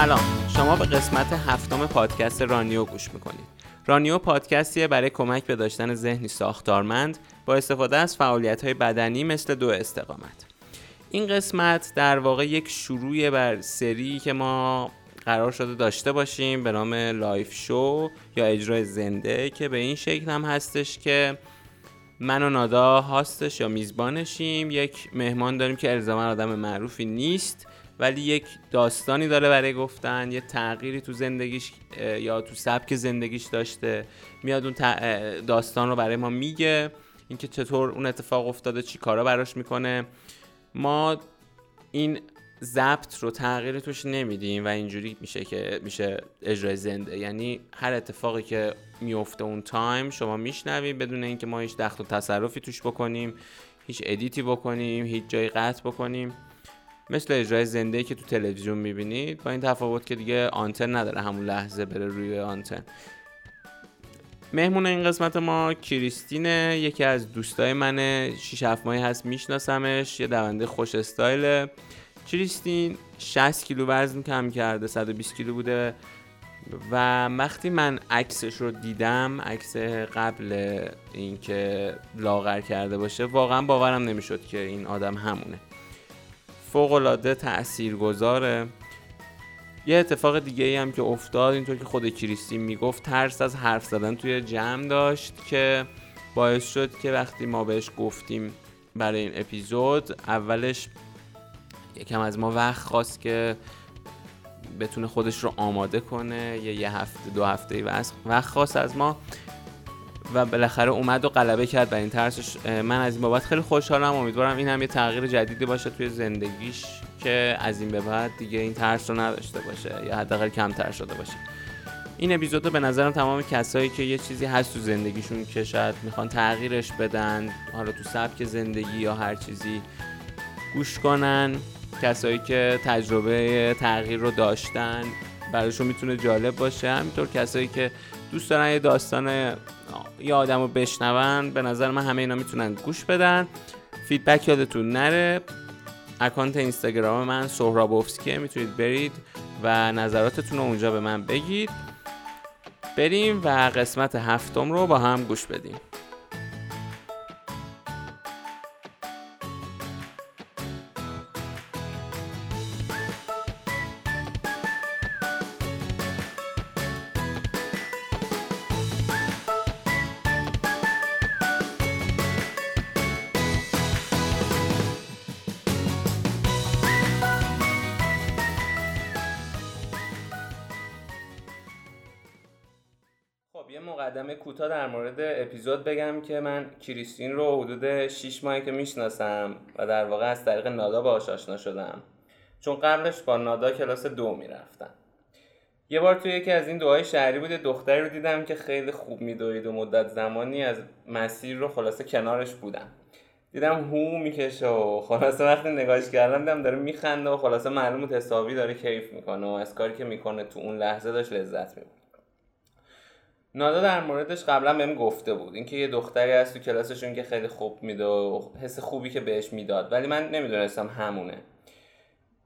سلام. شما به قسمت هفتم پادکست رانیو گوش می‌کنید. رانیو پادکستیه برای کمک به داشتن ذهنی ساختارمند با استفاده از فعالیت های بدنی مثل دو استقامت. این قسمت در واقع یک شروع بر سری که ما قرار شده داشته باشیم به نام live show یا اجرای زنده که به این شکل هم هستش که من و ندا host ش یا میزبانشیم. یک مهمان داریم که الزاما آدم معروفی نیست. ولی یک داستانی داره برای گفتن یه تغییری تو زندگیش یا تو سبک زندگیش داشته میاد اون داستان رو برای ما میگه اینکه چطور اون اتفاق افتاده چی کارا براش می‌کنه. ما این ضبط رو تغییر توش نمیدیم و اینجوری میشه که میشه اجرای زنده. یعنی هر اتفاقی که میفته اون تایم شما میشنوید بدون اینکه ما هیچ دخل و تصرفی توش بکنیم هیچ ادیتی بکنیم هیچ جایی قطع بکنیم. مثل اجرای زنده که تو تلویزیون می‌بینید با این تفاوت که دیگه آنتن نداره همون لحظه بره روی آنتن. مهمون این قسمت ما کریستینه یکی از دوستای منه. 6 7 ماهی هست میشناسمش یه دونده خوش استایله. کریستین 60 کیلو وزن کم کرده 120 کیلو بوده. و وقتی من عکسش رو دیدم عکس قبل اینکه لاغر کرده باشه واقعا باورم نمی‌شد که این آدم همونه. فوق العاده تاثیرگذاره یه اتفاق دیگه ای هم که افتاد اینطور که خود کریستی می‌گفت ترس از حرف زدن توی جمع داشت که باعث شد که وقتی ما بهش گفتیم برای این اپیزود اولش یکم از ما وقت خواست که بتونه خودش رو آماده کنه یه یه هفته دو هفته وقت خواست از ما. و بالاخره اومد و غلبه کرد بر این ترسش. من از این بابت خیلی خوشحالم. امیدوارم این هم یه تغییر جدیدی باشه توی زندگیش که از این به بعد دیگه این ترس رو نداشته باشه یا حداقل کمتر شده باشه. این اپیزود به نظرم تمام کسایی که یه چیزی هست تو زندگیشون که شاید می‌خوان تغییرش بدن حالا تو سبک زندگی یا هر چیزی گوش کنن. کسایی که تجربه تغییر رو داشتن براشون می‌تونه جالب باشه. همینطور کسایی که دوست دارن یه داستان یه آدم رو بشنون به نظر من همه اینا می‌تونن گوش بدن. فیدبک یادتون نره. اکانت اینستاگرام من سهرابوفسکیه می‌تونید برید و نظراتتون رو اونجا به من بگید. بریم و قسمت هفتم رو با هم گوش بدیم. اپیزود بگم که من کریستین رو حدود 6 ماهی که می‌شناسم و در واقع از طریق نادا باهاش آشنا شدم. چون قبلش با نادا کلاس دو می‌رفتم. یه بار توی یکی از این دوهای شهری بود دختری رو دیدم که خیلی خوب میدوید و مدت زمانی از مسیر رو خلاصه کنارش بودم. دیدم هو می‌کشه و خلاصه وقتی نگاهش کردم دیدم داره میخنده و خلاصه معلوم حسابی داره کیف می‌کنه و از کاری که می‌کنه تو اون لحظه داشت لذت می‌برد. نادا در موردش قبلا بهم گفته بود. اینکه یه دختری هست تو کلاسشون که خیلی خوب میده و حس خوبی که بهش می‌داد. ولی من نمی‌دونستم همونه.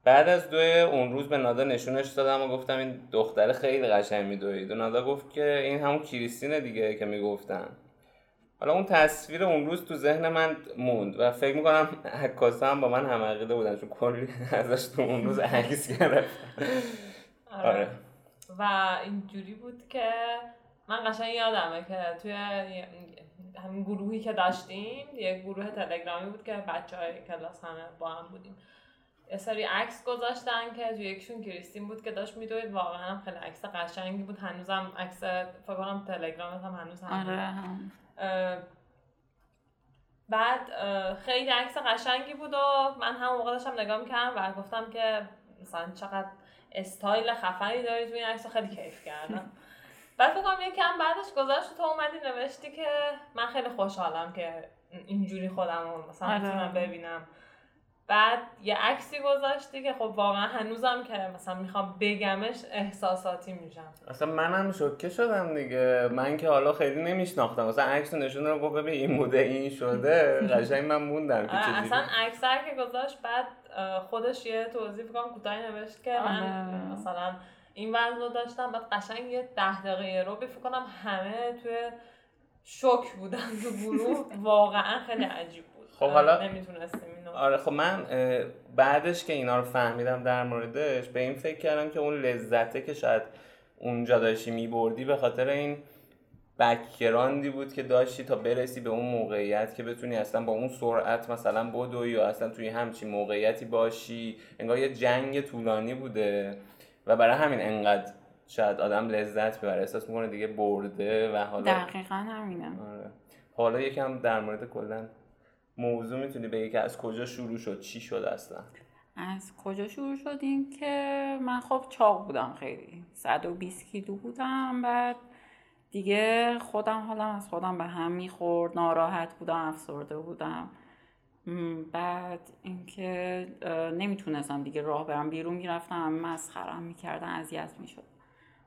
بعد از دو اون روز به نادا نشونش دادم و گفتم این دختر خیلی قشنگ میدوید و نادا گفت که این همون کریستینه دیگه که می‌گفتن حالا اون تصویر اون روز تو ذهن من موند و فکر می‌کنم عکاسا هم با من هم عقیده بودن چون کلی ازش تو اون روز عکس گرفت آره. آره. و اینجوری بود که من قشنگ یادمه که توی همین گروهی که داشتیم یه گروه تلگرامی بود که بچه های کلاس همه با هم بودیم. یه سری عکس گذاشتن که توی یکشون کریستین بود که داشت میدوید. واقعا هم خیلی عکس قشنگی بود. هنوزم عکس فکر کنم تلگرامت هم هنوز هم آره بعد خیلی عکس قشنگی بود و من هم موقع داشتم نگاه می‌کردم و گفتم که مثلا چقدر استایل خفنی داری توی این عکس خیلی کیف کردم. بعد فکر کنم کم بعدش گذاشت تو اومدی نوشتی که من خیلی خوشحالم که اینجوری خودم رو مثلا آره. می‌تونم ببینم. بعد یه عکسی گذاشتی که خب واقعا هنوزم که مثلا می‌خوام بگمش احساساتی میشم. اصلا منم شوکه شدم دیگه. من که حالا خیلی نمیشناختم. مثلا عکس نشون رو گفت ببین این موده این شده. قشنگ من موندم که اصلا عکسر که گذاشت بعد خودش یه توضیح کنم کوتاهی نوشت که من آره. مثلا این وزن رو داشتم. بعد قشنگ یه ده دقیقه رو فکر کنم همه توی شوک بودن تو گروه. واقعا خیلی عجیب بود. خب حالا نمی‌تونستیم اینو آره خب من بعدش که اینا رو فهمیدم در موردش به این فکر کردم که اون لذته که شاید اونجا داشتی میبردی به خاطر این بکگراندی بود که داشتی تا برسی به اون موقعیت که بتونی اصلا با اون سرعت مثلا بدوی یا اصلا توی همچین موقعیتی باشی. انگار یه جنگ طولانی بوده. و برای همین انقدر شاید آدم لذت ببره احساس می‌کنه دیگه برده و حالا دقیقا همینه. آره. حالا یکم در مورد کلا موضوع می‌تونی بگی که از کجا شروع شد؟ چی شد اصلا؟ از کجا شروع شد؟ این که من خب چاق بودم خیلی. 120 کیلو بودم. بعد دیگه خودم حالم از خودم به هم می‌خورد. ناراحت بودم افسرده بودم. بعد اینکه نمی‌تونستم دیگه راه برم بیرون می‌رفتم مسخرم می‌کردن اذیت می‌شد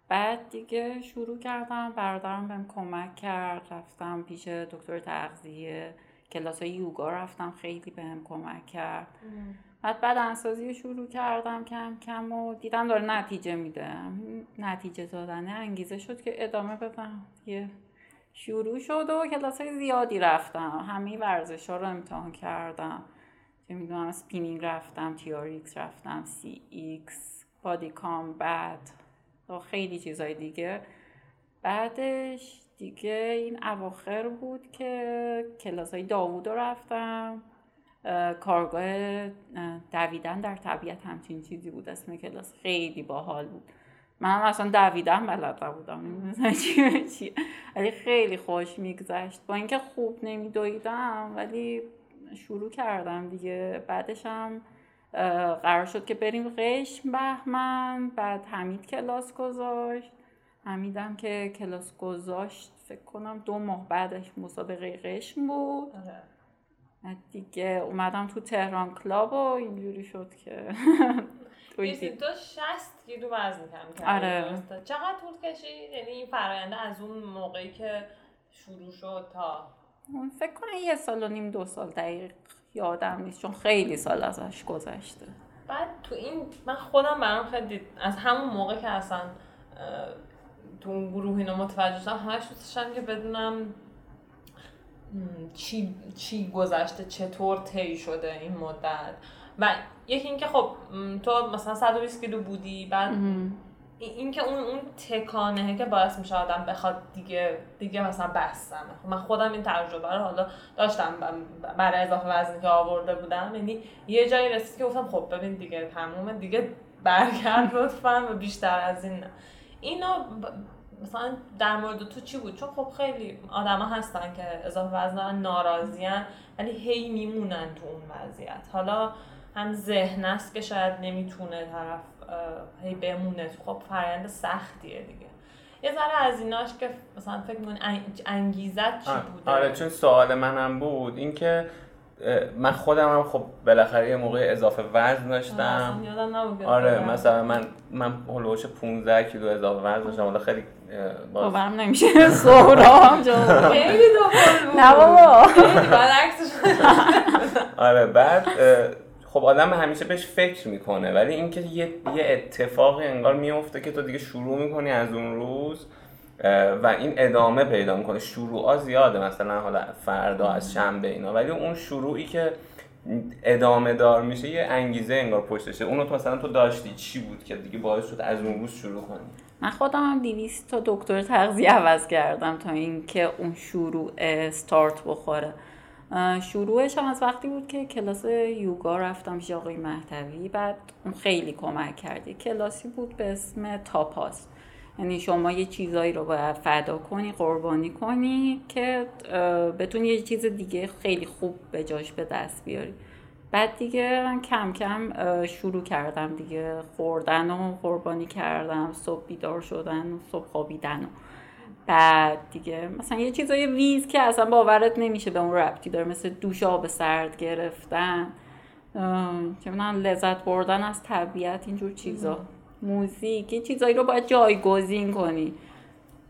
بعد دیگه شروع کردم برادرم بهم کمک کرد رفتم پیش دکتر تغذیه کلاس های یوگا رفتم خیلی بهم کمک کرد. بعد بعد انسازی شروع کردم کم کم و دیدم داره نتیجه میده. نتیجه دادن انگیزه شد که ادامه بدم. یه شروع شد و کلاس های زیادی رفتم. همه ورزش ها رو امتحان کردم. چه می‌دونم spinning رفتم TRX رفتم CX body بعد و خیلی چیزهای دیگه. بعدش دیگه این اواخر بود که کلاس های داوود رو رفتم کارگاه دویدن در طبیعت همچین چیزی بود. اسم کلاس خیلی باحال بود. من اصلا دویدن بلد نبودم. نمی‌دونم چی چی. ولی خیلی خوش میگذشت. با اینکه خوب نمیدویدم ولی شروع کردم دیگه. بعدش هم قرار شد که بریم قشم بهمن. بعد حمید کلاس گذاشت. حمیدم که کلاس گذاشت فکر کنم دو ماه بعدش مسابقه قشم بود. آره. دیگه اومدم تو تهران کلاب و اینجوری شد که تو شست کیلو وزن کم کردی آره. چقدر طول کشید؟ یعنی این فراینده از اون موقعی که شروع شد تا؟ فکر کنم یه سال و نیم دو سال دقیق یادم نیست چون خیلی سال ازش گذشته. بعد تو این من خودم برام خیلی از همون موقع که اصلا تو اون گروه اینو متوجه شدم همش دوست که بدونم چی, چی گذشته چطور طی شده این مدت. و یکی اینکه خب تو مثلا 120 کیلو بودی بعد اینکه اون اون تکانه که باعث میشه آدم بخواد دیگه دیگه مثلا بستم من خودم این تجربه رو حالا داشتم برای اضافه وزنی که آورده بودم. یعنی یه جایی رسید که گفتم خب ببین دیگه تمومه دیگه برگرد لطفا و بیشتر از این نه. اینا مثلا در مورد تو چی بود؟ چون خب خیلی آدما هستن که اضافه وزن ناراضیان ولی هی میمونن تو اون وضعیت. حالا هم ذهن است که شاید نمی‌تونه طرف هی بمونه. خب فرآیند سختیه دیگه. یه ذره از ایناش که مثلا فکر می‌کنی انگیزت چی بوده؟ آره چون سوال منم بود اینکه من خودم هم خب بالاخره یه موقع اضافه وزن داشتم. آره مثلا من من هلوش 15 کیلو اضافه وزن داشتم. حالا خیلی باورم نمیشه. سهرام جان. خیلی دوباره نه بابا. آره بعد خب آدم همیشه بهش فکر می‌کنه ولی اینکه یه یه اتفاقی انگار میفته که تو دیگه شروع می‌کنی از اون روز و این ادامه پیدا می‌کنه. شروع زیاده مثلا حالا فردا از شنبه اینا ولی اون شروعی که ادامه دار میشه یه انگیزه انگار پشتشه. اونو تو مثلا تو داشتی چی بود که دیگه باعث شد از اون روز شروع کنی؟ من خودم هم دیویست تا دکتر تغذیه عوض کردم تا اینکه اون شروع استارت بخوره. شروعش هم از وقتی بود که کلاس یوگا رفتم پیش آقای مهدوی بعد اون خیلی کمک کردی کلاسی بود به اسم تاپاس. یعنی شما یه چیزایی رو باید فدا کنی قربانی کنی که بتونی یه چیز دیگه خیلی خوب به جاش به دست بیاری. بعد دیگه من کم کم شروع کردم دیگه خوردن و قربانی کردم صبح بیدار شدن و صبح خوابیدن و بعد دیگه. مثلا یه چیزای ویز که اصلا باورت نمیشه به اون ربطی داره. مثل دوش آب سرد گرفتن. من لذت بردن از طبیعت اینجور چیزا. موزیک یه چیزایی رو باید جایگزین کنی.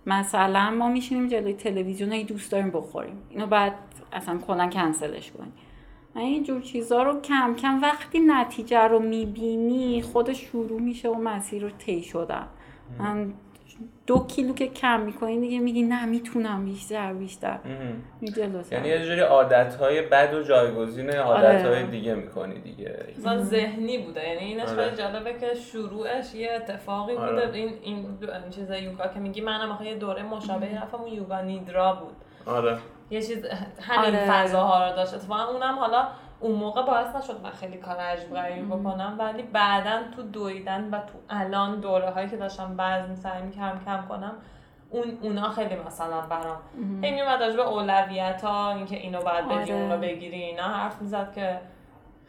مثلا ما میشینیم جلوی تلویزیون ای دوست داریم بخوریم. اینو بعد اصلا کلا کنسلش کنیم این جور چیزا رو کم کم وقتی نتیجه رو می‌بینی خودش شروع میشه و مسیر رو طی شدن. من دو کیلو که کم می‌کنی دیگه میگی نه می‌تونم بیشتر بیشتر. یعنی یه جوری عادت های بد و جایگزین عادت های آره. دیگه می‌کنی دیگه. مثلا ذهنی بوده. یعنی اینش خیلی آره. جالبه که شروعش یه اتفاقی آره. بوده. این این چیز یوگا که میگی منم یه دوره مشابه رفتم اون یوگا نیدرا بود. آره. یه چیز همین آره. فضاها رو داشت. اتفاقا اونم حالا اون موقع باعث نشد من خیلی کار غریب بکنم ولی بعدا تو دویدن و تو الان دوره هایی که داشتم وزن سعی کم کم کنم اون اونا خیلی مثلا برام هی میومد به اولویت ها اینکه اینو باید بگیری آره. اونو بگیری اینا حرف می‌زد که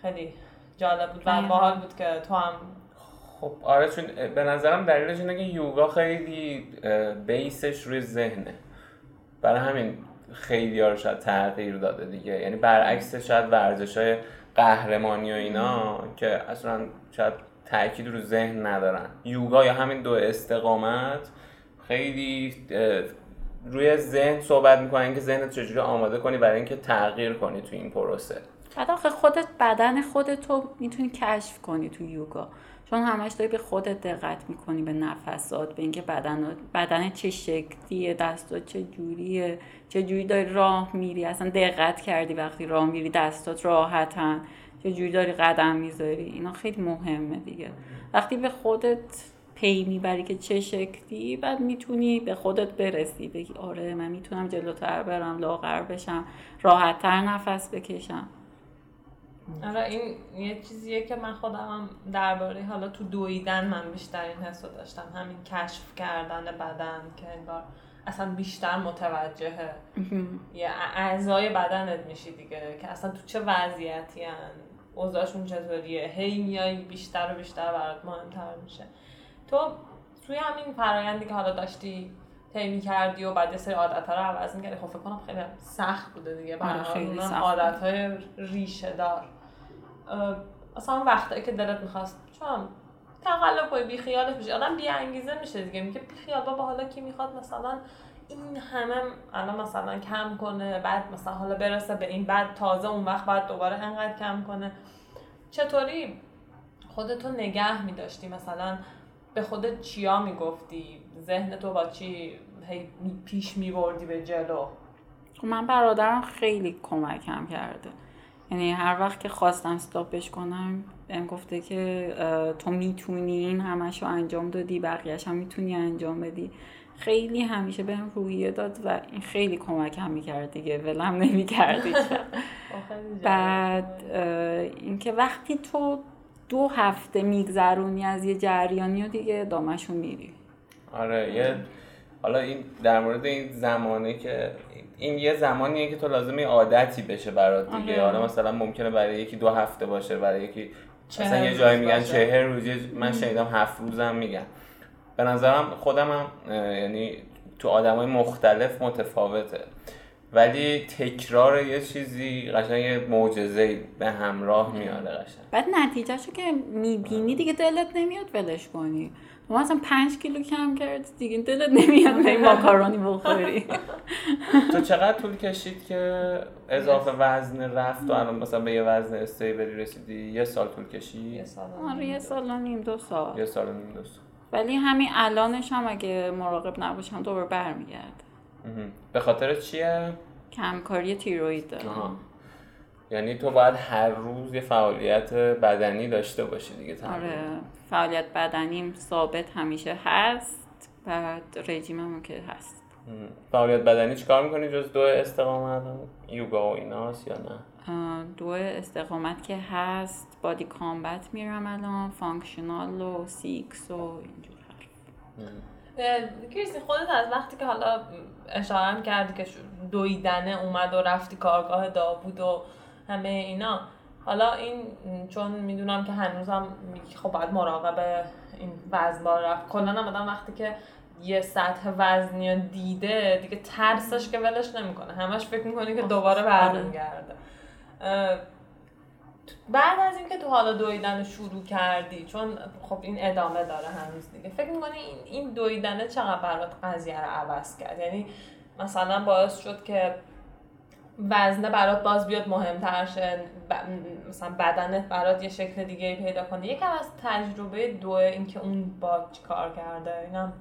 خیلی جالب بود و باحال بود که تو هم خب آره چون به نظرم دلیلش اینه که یوگا خیلی بیسش روی ذهنه. برای همین خیلی ها رو شاید تغییر داده دیگه. یعنی برعکس شاید ورزش های قهرمانی و اینا که اصلا شاید تاکید رو ذهن ندارن. یوگا یا همین دو استقامت خیلی روی ذهن صحبت می‌کنن که ذهنت چجوری آماده کنی برای اینکه تغییر کنی تو این پروسه. بعد خودت بدن خودتو می‌تونی کشف کنی تو یوگا. چون همش داری به خودت دقت می‌کنی به نفسات به اینکه بدن بدن چه شکلیه دستات چه جوریه چه جوری داری راه میری. اصلا دقت کردی وقتی راه میری دستات راحتن. چه جوری داری قدم می‌ذاری. اینا خیلی مهمه دیگه. وقتی به خودت پی می‌بری که چه شکلی بعد می‌تونی به خودت برسی. بگی آره من می‌تونم جلوتر برم لاغر بشم راحتتر نفس بکشم. آره این یه چیزیه که من خودم هم درباره حالا تو دویدن من بیشتر این حس داشتم. همین کشف کردن بدن که انگار اصلا بیشتر متوجه یه اعضای بدنت میشی دیگه که اصلا تو چه وضعیتی هن؟ اوضاعشون چطوریه؟ هی میای بیشتر و بیشتر برات مهمتر میشه. تو توی همین فرایندی که حالا داشتی طی کردی و بعد یه سری عادت ها رو عوض می‌کردی خب فکر کنم خیلی سخت بوده دیگه. برای عادت های ریشه دار. اصلا وقتی که دلت می‌خواست چون تقلب کنی بی خیالش میشه آدم بی انگیزه میشه دیگه. میگه بی خیال بابا حالا کی می‌خواد؟ مثلا این همه الان مثلا کم کنه بعد مثلا حالا برسه به این بعد تازه اون وقت بعد دوباره انقدر کم کنه. چطوری خودتو نگه میداشتی؟ مثلا به خودت چیا می‌گفتی؟ ذهن تو با چی پیش میبردی به جلو؟ خب من برادرم خیلی کمکم کرده. یعنی هر وقت که خواستم استاپش کنم بهم گفته که تو می‌تونی این همش رو انجام دادی بقیهش هم می‌تونی انجام بدی. خیلی همیشه بهم رویه داد و این خیلی کمکم می‌کرد دیگه. ولم نمی‌کردی. بعد اینکه وقتی تو دو هفته میگذرونی از یه جریانی و دیگه دامشون میری. آره یه حالا این در مورد این زمانه که این یه زمانیه که تو لازمه عادتی بشه برات دیگه. حالا مثلا ممکنه برای یکی دو هفته باشه برای یکی مثلا یه جایی میگن چهر روزی من شنیدم هفت روزم میگن. به نظرم خودم هم یعنی تو آدمای مختلف متفاوته. ولی تکرار یه چیزی قشنگ یه معجزه به همراه میاره قشنگ. بعد نتیجهشو که می‌بینی دیگه دلت نمیاد ولش کنی. ما مثلا پنج کیلو کم کرد. دیگه دلت نمیاد به ماکارونی بخوری. تو چقدر طول کشید که اضافه وزن رفت و الان مثلا به یه وزن استیبلی رسیدی؟ یه سال طول کشید؟ یه سال آره یه سال نیم دو سال. یه سال نیم دو سال. ولی همین الانش هم اگه مراقب نباشم دوباره برمیگرده. به خاطر چیه؟ کمکاری تیروید داره یعنی تو باید هر روز یه فعالیت بدنی داشته باشی دیگه آره فعالیت بدنیم ثابت همیشه هست بعد رژیمم که هست. فعالیت بدنی چیکار می‌کنی جز دو استقامت؟ یوگا و ایناست یا نه؟ دو استقامت که هست body combat میرم الان functional و CX و اینجور کریستی خودت از وقتی که حالا اشاره کردی که دویدنه اومد و رفتی کارگاه داوود و همه اینا. حالا این چون می‌دونم که هنوزم میگی خب باید مراقب این وزن بار رفت. کلا آدم وقتی که یه سطح وزنی دیده دیگه ترسش که ولش نمی‌کنه. همش فکر می‌کنه که دوباره برمیگرده. بعد از اینکه تو حالا دویدن شروع کردی چون خب این ادامه داره هنوز دیگه. فکر می‌کنی این این دویدنه چقدر برات قضیه رو عوض کرد؟ یعنی مثلا باعث شد که وزنه برات باز بیاد مهمتر شه مثلا بدنت برات یه شکل دیگه پیدا کنه. یکم از تجربه دو اینکه اون با کار کرده اینم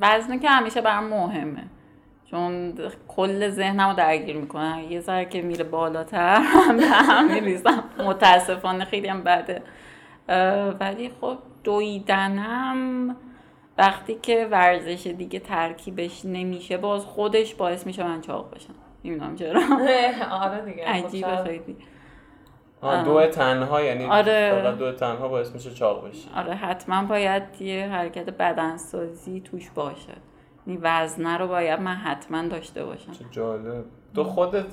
وزنه که همیشه برام مهمه. چون کل ذهنم رو درگیر می‌کنه. یه ذره که میره بالاتر هم به هم میریزم. متاسفانه خیلی هم بده. ولی خب دویدنم وقتی که ورزش دیگه ترکیبش نمیشه باز خودش باعث میشه من چاق بشم. نمی‌دونم چرا. آره دیگه خب عجیبه خیلی. دو تنها یعنی آره. دو تنها باعث میشه چاق بشی. آره حتما باید یه حرکت بدنسازی توش باشه. این وزنه رو باید من حتما داشته باشم. چه جالب. تو خودت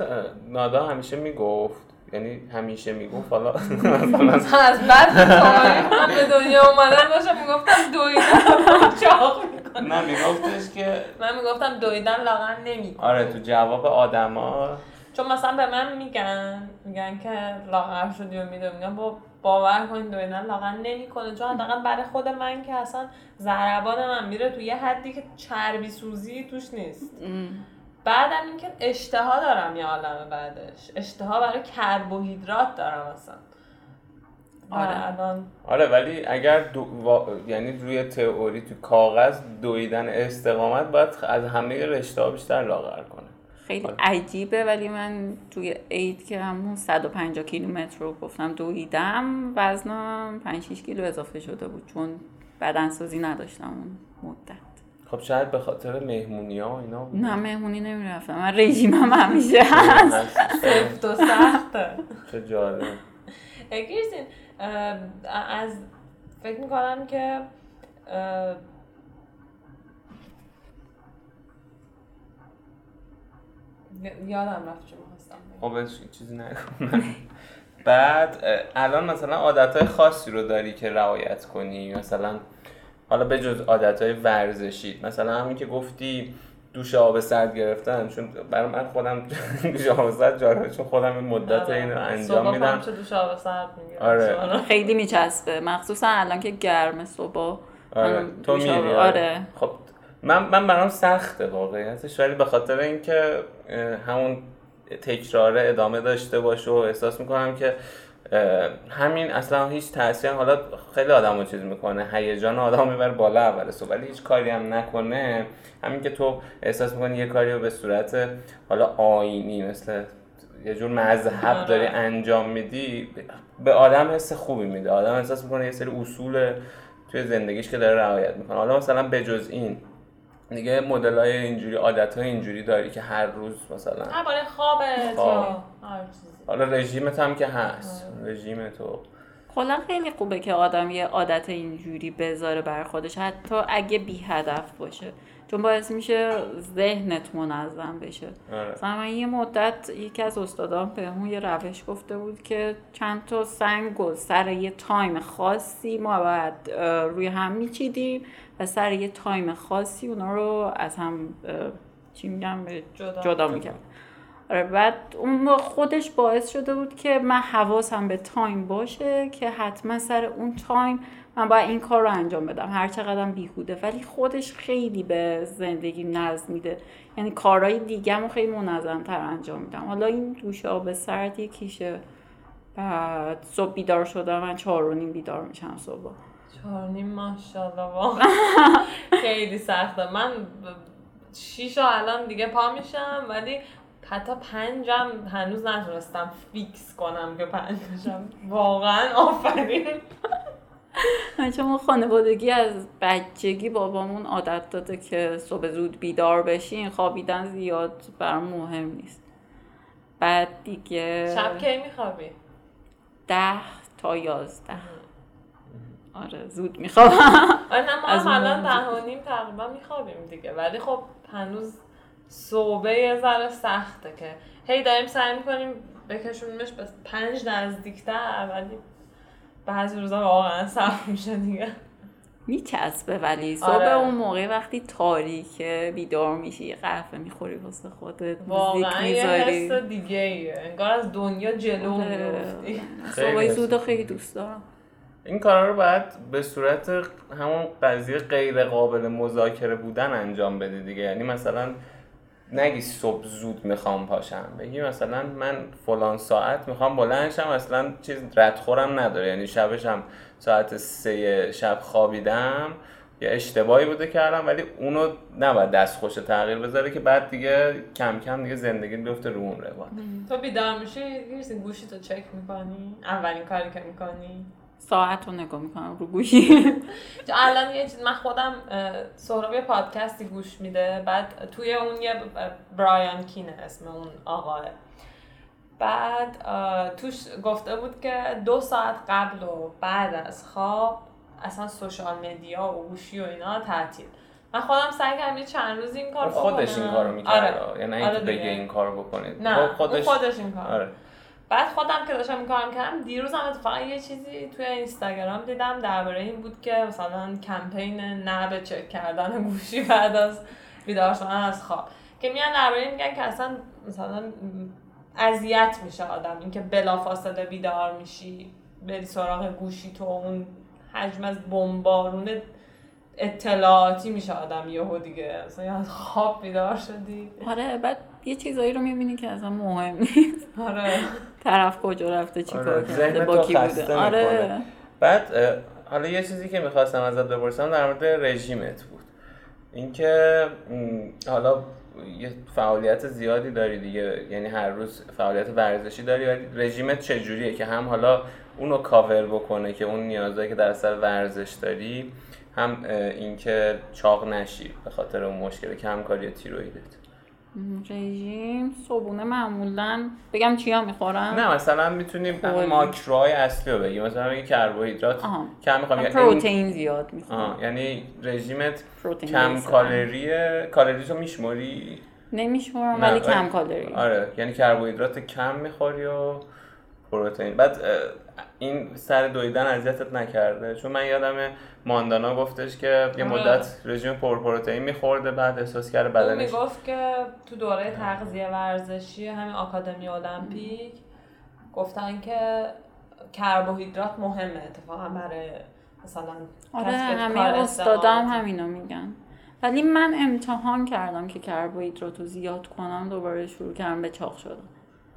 نادا همیشه می‌گفت یعنی همیشه می‌گفت حالا از بعد من به دنیا اومدن داشتم می‌گفتم دویدن چاق نه میگفتش که من می‌گفتم دویدن لاغر نمی‌کنه آره تو جواب آدما. چون مثلا به من میگن میگن که لاغر شدی و می‌دونم میگن با باور کنید دویدن لاغر نمی‌کنه چون حداقل برای خود من که اصلا ضربان من میره تو یه حدی که چربی سوزی توش نیست. بعدم اینکه اشتها دارم یه عالم بعدش. اشتها برای کربوهیدرات دارم اصلا. آره. الان. آره ولی اگر دو... یعنی روی تئوری تو کاغذ دویدن استقامت باید از همه رشته ها بیشتر لاغر کنه. خیلی عجیبه ولی من توی عید که همون 150 کیلومتر رو گفتم دویدم وزنم 5 6 کیلو اضافه شده بود چون بدنسازی نداشتم اون مدت. خب شاید به خاطر مهمونی ها اینا بود. نه مهمونی نمی‌رفتم. من رژیمم همیشه هست. سفت و سخته. چه جالب. گیرسین از فکر می‌کنم که یادم رفت چه می‌خواستم خب چیزی نکنم بعد الان مثلا عادت خاصی رو داری که رعایت کنی؟ مثلا حالا به جز عادت ورزشی مثلا همین که گفتی دوش آب سرد گرفتن چون برای من خودم دوش آب سرد جالبه چون خودم این مدت آره. اینو انجام میدم چه دوش آب سرد می‌گیرم آره. خیلی میچسبه مخصوصا الان که گرم صبح آره. تو میری آره. آره. خب من من برام سخته واقعیتش ولی به خاطر اینکه همون تکرار ادامه داشته باشه و احساس می‌کنم که همین اصلا هیچ تاثیر حالا خیلی آدم رو چیز می‌کنه هیجان آدم می‌بره بالا اول صبح ولی هیچ کاری هم نکنه همین که تو احساس می‌کنی یه کاری رو به صورت حالا آینی مثل یه جور مذهب آره. داری انجام میدی به آدم حس خوبی میده آدم احساس می‌کنه یه سری اصول توی زندگیش که داره رعایت می‌کنه حالا مثلا بجز این دیگه مدل های اینجوری عادت های اینجوری داری که هر روز مثلا هر باره خوابت خواب. یا هر چیزی حالا رژیمت هم که هست. رژیم تو. کلا خیلی خوبه که آدم یه عادت اینجوری بذاره بر خودش. حتی اگه بی هدف باشه. چون باعث میشه ذهنت منظم بشه. آره. مثلا من یه مدت یکی از استادان بهمون یه روش گفته بود که چند تا سنگ و سر یه تایم خاصی ما باید روی هم میچیدیم و سر یه تایم خاصی اونا رو از هم چی میگم؟ به- جدا. جدا می‌کرد آره بعد اون خودش باعث شده بود که من حواسم به تایم باشه که حتما سر اون تایم من باید این کار رو انجام بدم. هر چقدر بیهوده. ولی خودش خیلی به زندگی نظم میده. یعنی کارهای دیگه رو خیلی منظم تر انجام میدم. حالا این دوش آب سرد یکیشه. بعد صبح بیدار شدم من چهار و نیم بیدار میشم صبح. چهار نیم ماشاءالله واقعا. خیلی سخته. من شیشا الان دیگه پا میشم ولی حتی پنجم هنوز نتونستم فیکس کنم که پنجم واقعا آفرین. چون ما خانوادگی از بچگی بابامون عادت داده که صبح زود بیدار بشین خوابیدن زیاد برام مهم نیست. بعد دیگه شب کی میخوابی؟ ده تا یازده. آره زود میخوابم. آره ما هم الان ده و نیم تقریبا میخوابیم دیگه. ولی خب هنوز صبح یه ذره سخته که. هی داریم سعی می‌کنیم بکشونیمش به پنج نزدیکتر ولی بعضی روزا واقعا سخت میشه دیگه. میچسبه ولی صبح آره. اون موقع وقتی تاریکه بیدار میشی یه قهوه می‌خوری واسه خودت واقعا یه حس دیگه ایه انگار از دنیا جلو آره. میفتی خیلی صبح زود خیلی دوست دارم. این کارا رو باید به صورت همون قضیه غیر قابل مذاکره بودن انجام بدی دیگه. یعنی مثلا نگی صبح زود می‌خوام پاشم بگی مثلا من فلان ساعت می‌خوام بلندشم اصلا چیز ردخورم نداره. یعنی شبشم ساعت سه شب خوابیدم یه اشتباهی بوده کردم ولی اونو نباید دست خوش تغییر بذاره که بعد دیگه کم کم دیگه زندگی بیفته رو اون روان. تو بیدار گیرسی گوشی تو چک می‌کنی؟ اولین کاری که می‌کنی؟ ساعت رو نگاه می‌کنم رو گوشی. الان یه چیز من خودم سهراب یه پادکستی گوش میده بعد توی اون یه برایان کینه اسم اون آقاه. بعد توش گفته بود که دو ساعت قبل و بعد از خواب اصلا سوشال مدیا و گوشی و اینا تعطیل. من خودم سعی کردم یه چند روز این کار خودش این کارو می‌کرد. آره. یعنی اینکه آره بگه این کارو بکنید. نه خب خودش خودش این کار آره. بعد خودم که داشتم کارم کردم دیروز هم اتفاقا یه چیزی توی اینستاگرام دیدم درباره این بود که مثلا کمپین نه به چک کردن گوشی بعد از بیدار شدن از خواب. که میان درباره میگن که اصلا مثلا اذیت میشه آدم اینکه بلافاصله بیدار میشی بری سراغ گوشی تو اون حجم از بمبارون اطلاعاتی میشه آدم یهو دیگه. مثلا خواب بیدار شدی. آره بعد یه چیزایی رو می‌بینی که اصلا مهم نیست. آره. طرف کجا رفته چی آره. کار کرده با کی بوده. آره. بعد حالا یه چیزی که می‌خواستم ازت بپرسم در مورد رژیمت بود. اینکه حالا یه فعالیت زیادی داری دیگه یعنی هر روز فعالیت ورزشی داری ولی رژیمت چجوریه که هم حالا اونو کاور بکنه که اون نیازهایی که در اثر ورزش داری هم اینکه چاق نشی به خاطر اون مشکل کمکاری تیرویدت رژیم صبونه معمولا. بگم چیا می‌خورم؟ نه مثلا می‌تونیم ماکروهای اصلی رو بگیم مثلا بگی کربوهیدرات کم می‌خوام. یعنی پروتئین زیاد می‌خوام. یعنی رژیمت کم کالریه کالری تو میشموری؟ نمیشمورم ولی کم کالری. آره یعنی کربوهیدرات کم می‌خوری و پروتئین. بعد این سر دویدن اذیتت نکرده؟ چون من یادم ماندانا گفتش که یه آره. مدت رژیم پرپروتئین میخورده بعد احساس کرده بدنش می‌گفت که تو دوره تغذیه ورزشی همین آکادمی المپیک گفتن که کربوهیدرات مهمه اتفاقا برای مثلا آره همه استادام همینو میگن. ولی من امتحان کردم که کربوهیدرات رو زیاد کنم دوباره شروع کردم به چاق شدم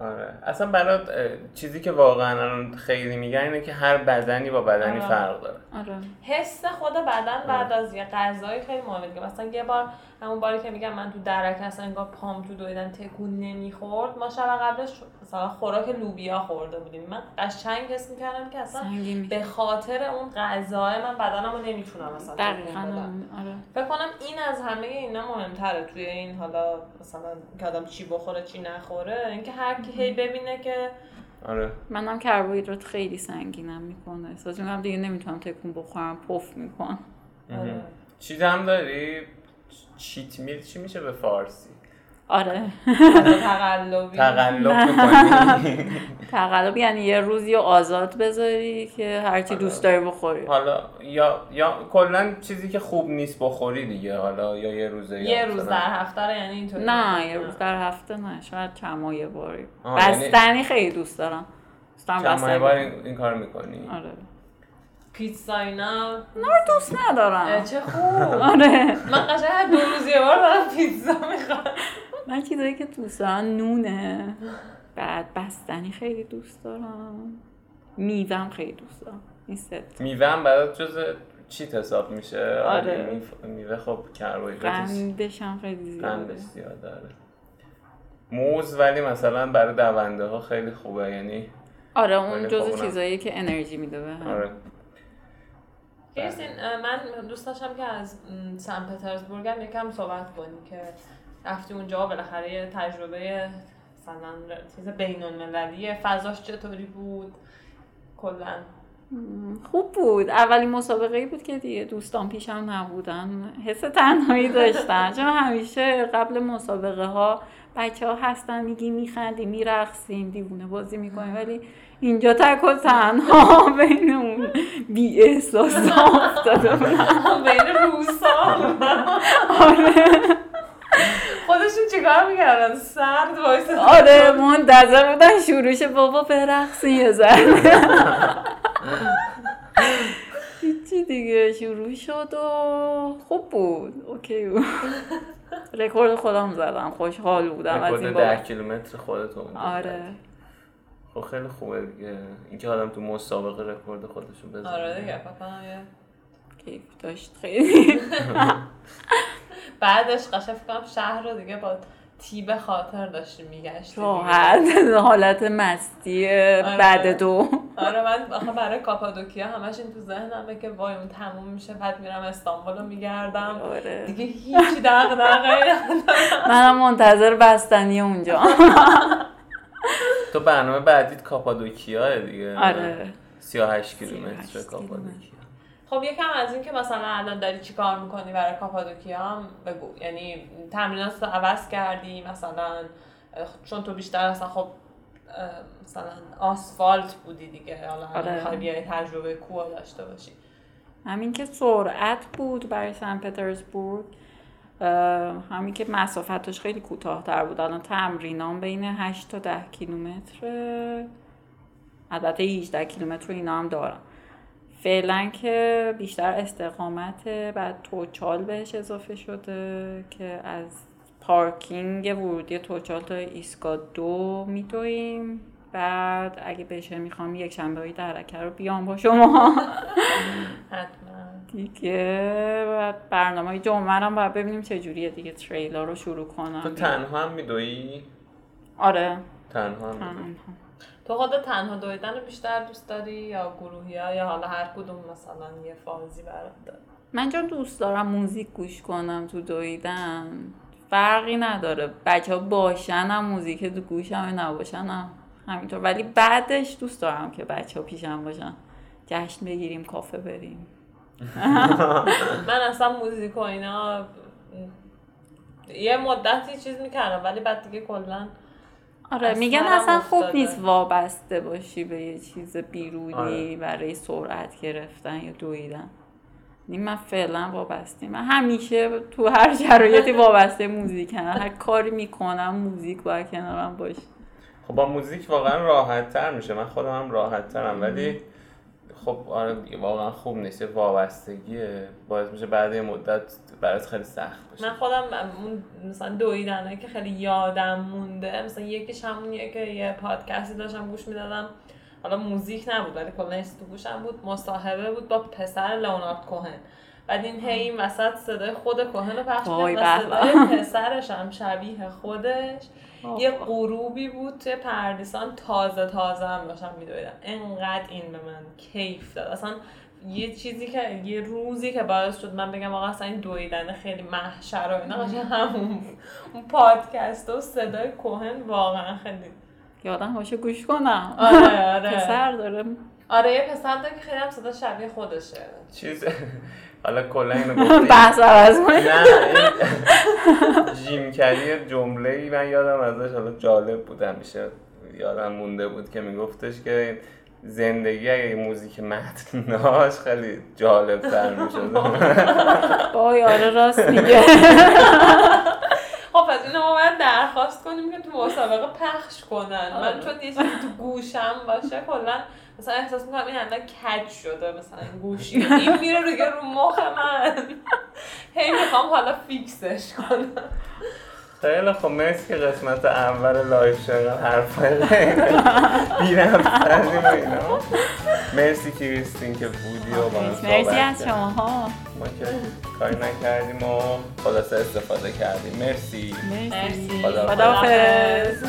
آره اصلا برات چیزی که واقعا خیلی میگن اینه که هر بدنی با بدنی آره. فرق داره آره. حس خود بدن بعد از یه غذایی خیلی مهمه دیگه مثلا یه بار همون باری که میگم من تو درک اصلا انگار پام تو دویدن تکون نمی‌خورد. ما شب قبلش مثلا خوراک لوبیا خورده بودیم. من قشنگ حس می‌کردم که اصلا به خاطر اون غذای من بدنمو نمی‌تونم مثلا دقیقاً آره. فکر کنم این از همه اینا مهمتره. توی این حالا مثلا که آدم چی بخوره چی نخوره اینکه هر کی هی ببینه که آره. منم کربوهیدرات خیلی سنگینم می‌کنه. احساس می‌کنم دیگه نمی‌تونم تکون بخورم. پف می‌کنم. آره. چیز هم داری؟ چیت میل چی میشه به فارسی؟ آره. تقلبی. تقلب تقلب یعنی یه روزی آزاد بذاری که هرچی دوست داری بخوری. حالا یا یا کلا چیزی که خوب نیست بخوری دیگه حالا یا یه روزه یه روز در هفته رو یعنی اینطوری؟ نه یه روز در هفته نه شاید چند ماه یه باری. بستنی یعنی... خیلی دوست دارم. چند ماه یه بار این, این کار می‌کنی؟ آره. پیتزا اینا نه دوست ندارم چه خوب. آره. من قشنگ دو روز یه بار دارم پیتزا می‌خوام. من چیزایی که دوست دارم نونه. بعد بستنی خیلی دوست دارم. میوهم خیلی دوست دارم. این ست میوهم برات جز چیت حساب میشه؟ آره. میوه خب کربوهیدرات قندش هم خیلی زیاده. قندش زیاده آره. موز ولی مثلا برای دونده ها خیلی خوبه یعنی آره اون جز چیزایی که انرژی میده به هم. آره. کریستین من دوست داشتم که از سن پترزبورگ هم یکم صحبت کنی که رفتی اونجا بالاخره یه تجربه مثلا چیز بین المللی فضاش چطوری بود؟ کلا. خوب بود. اولین مسابقه بود که دیگه دوستان پیشم نبودن. حس تنهایی داشتن. چون همیشه قبل مسابقه ها بچه ها هستن میگی میخندیم میرقصیم دیوونه بازی می‌کنیم. ولی اینجا تک و تنها بین اون بی احساس افتاده. بین روسا آره. خودشون چیکار می‌کردن؟ سرد وایس آره منتظر بودن شروعش بابا برقصی یه ذره هیچی دیگه شروع شد و خوب بود. OK بود. رکورد خودم زدم. خوشحال بودم از این رکورد. ده کیلومتر خودتون آره. خب خیلی خوبه دیگه. اینکه آدم تو مسابقه رکورد خودشو بزنه. آره دیگه کنم یه کیف داشت خیلی. بعدش قشنگ فکر کنم شهر رو دیگه با طیب خاطر داشتیم میگشتیم راحت حالت مستی بعد دو. آره من آخه برای کاپادوکیا همش این تو ذهنمه که وای اون تموم میشه بعد میرم استانبول رو میگردم. آره. دیگه هیچ دغدغه‌ای ندارم. منم منتظر بستنی اونجا. تو برنامه بعدیت کاپادوکیاه دیگه. آره. 38 کیلومتر 38 کاپادوکیا. خب یکم از این که مثلا الان داری چی کار می‌کنی برای کاپادوکیا هم بگو. یعنی تمرینات رو عوض کردی مثلا چون تو بیشتر اصلا خب مثلا آسفالت بودی دیگه. حالا آره. بیای تجربه کوه داشته باشی. همین که سرعت بود برای سن پترزبورگ. همین که مسافتش خیلی کوتاه‌تر بود. الان تمرینام بین 8 تا 10 کیلومتر البته 18 کیلومتر اینا هم دارم. فعلا که بیشتر استقامت بعد توچال بهش اضافه شده که از پارکینگ ورودی توچال تا ایسکا دو میدویم. بعد اگه بشه می‌خوام یک شنبه های درکه رو بیام با شما. حتما. دیگه بعد برنامه جمعه هم باید ببینیم چجوریه دیگه تریلا رو شروع تو کنم تنها هم میدوی آره. تنها هم؟ تو خودت تنها دویدن رو بیشتر دوست داری یا گروهی ها یا حالا هر کدوم مثلا یه فازی برات داره؟ من چون دوست دارم موزیک گوش کنم تو دویدن. فرقی نداره. بچه ها باشن هم موزیک تو گوشم نباشن هم همینطور. ولی بعدش دوست دارم که بچه ها پیشم باشن. جشن بگیریم کافه بریم. من اصلا موزیک و اینا یه مدتی چیز می‌کردم ولی بعد دیگه کلا آره میگن اصلا خوب. نیست وابسته باشی به یه چیز بیرونی آره. برای سرعت گرفتن یا دویدن یعنی من فعلا وابسته من همیشه تو هر شرایطی وابسته موزیک هم هر کاری می‌کنم موزیک باید کنارم باشه خب با موزیک واقعا راحت تر میشه من خودم هم راحت ترم ولی خب آره دیگه واقعا خوب نیست یه وابستگیه. باعث میشه بعد یه مدت برات خیلی سخت بشه من خودم اون مثلا دویدنه که خیلی یادم مونده. مثلا یکیش همونیه که یه پادکستی داشتم گوش می‌دادم. حالا موزیک نبود ولی کلا تو گوشم بود. مصاحبه بود با پسر لئونارد کوهن. بعد این هی این وسط صدای خود کوهن رو پخش کرد و صدای. پسرش هم شبیه خودش. یه غروبی بود توی پردیسان تازه تازه هم داشتم میدویدم. انقدر این به من کیف داد. اصلا یه چیزی که یه روزی که باعث شد من بگم آقا اصلا این دویدن خیلی محشر و اینا قشنگ همون اون پادکست و صدای کوهن واقعا خیلی یادم باشه گوش کنم. آره آره. پسر داره. آره یه پسر داره که خیلی هم صدا شبیه خودشه. چیز حالا کلا اینو گفتی بحث عوض. نه جیم کری جمله ای من یادم ازش حالا جالب بود. همیشه یادم مونده بود که میگفتش که زندگی اگه موزیک متن داشت خیلی جالب تر می‌شد. وای آره راست میگه. ما باید درخواست کنیم که تو مسابقه پخش کنن. من چون یه چیزی تو گوشم باشه کلا مثلا احساس می‌کنم این الان کج شده مثلا این گوشی. این میره دیگه رو مخ من. هی می‌خوام حالا فیکسش کنم. خیلی خب مرسی که قسمت اول لایف شنگل حرفای بیرم کردیم و اینا. مرسی کریستین که بودی و با مرسی از کردی. شماها. ما که کاری نکردیم و خلاصه استفاده کردیم. مرسی. مرسی. مرسی. خداحافظ. خداحافظ.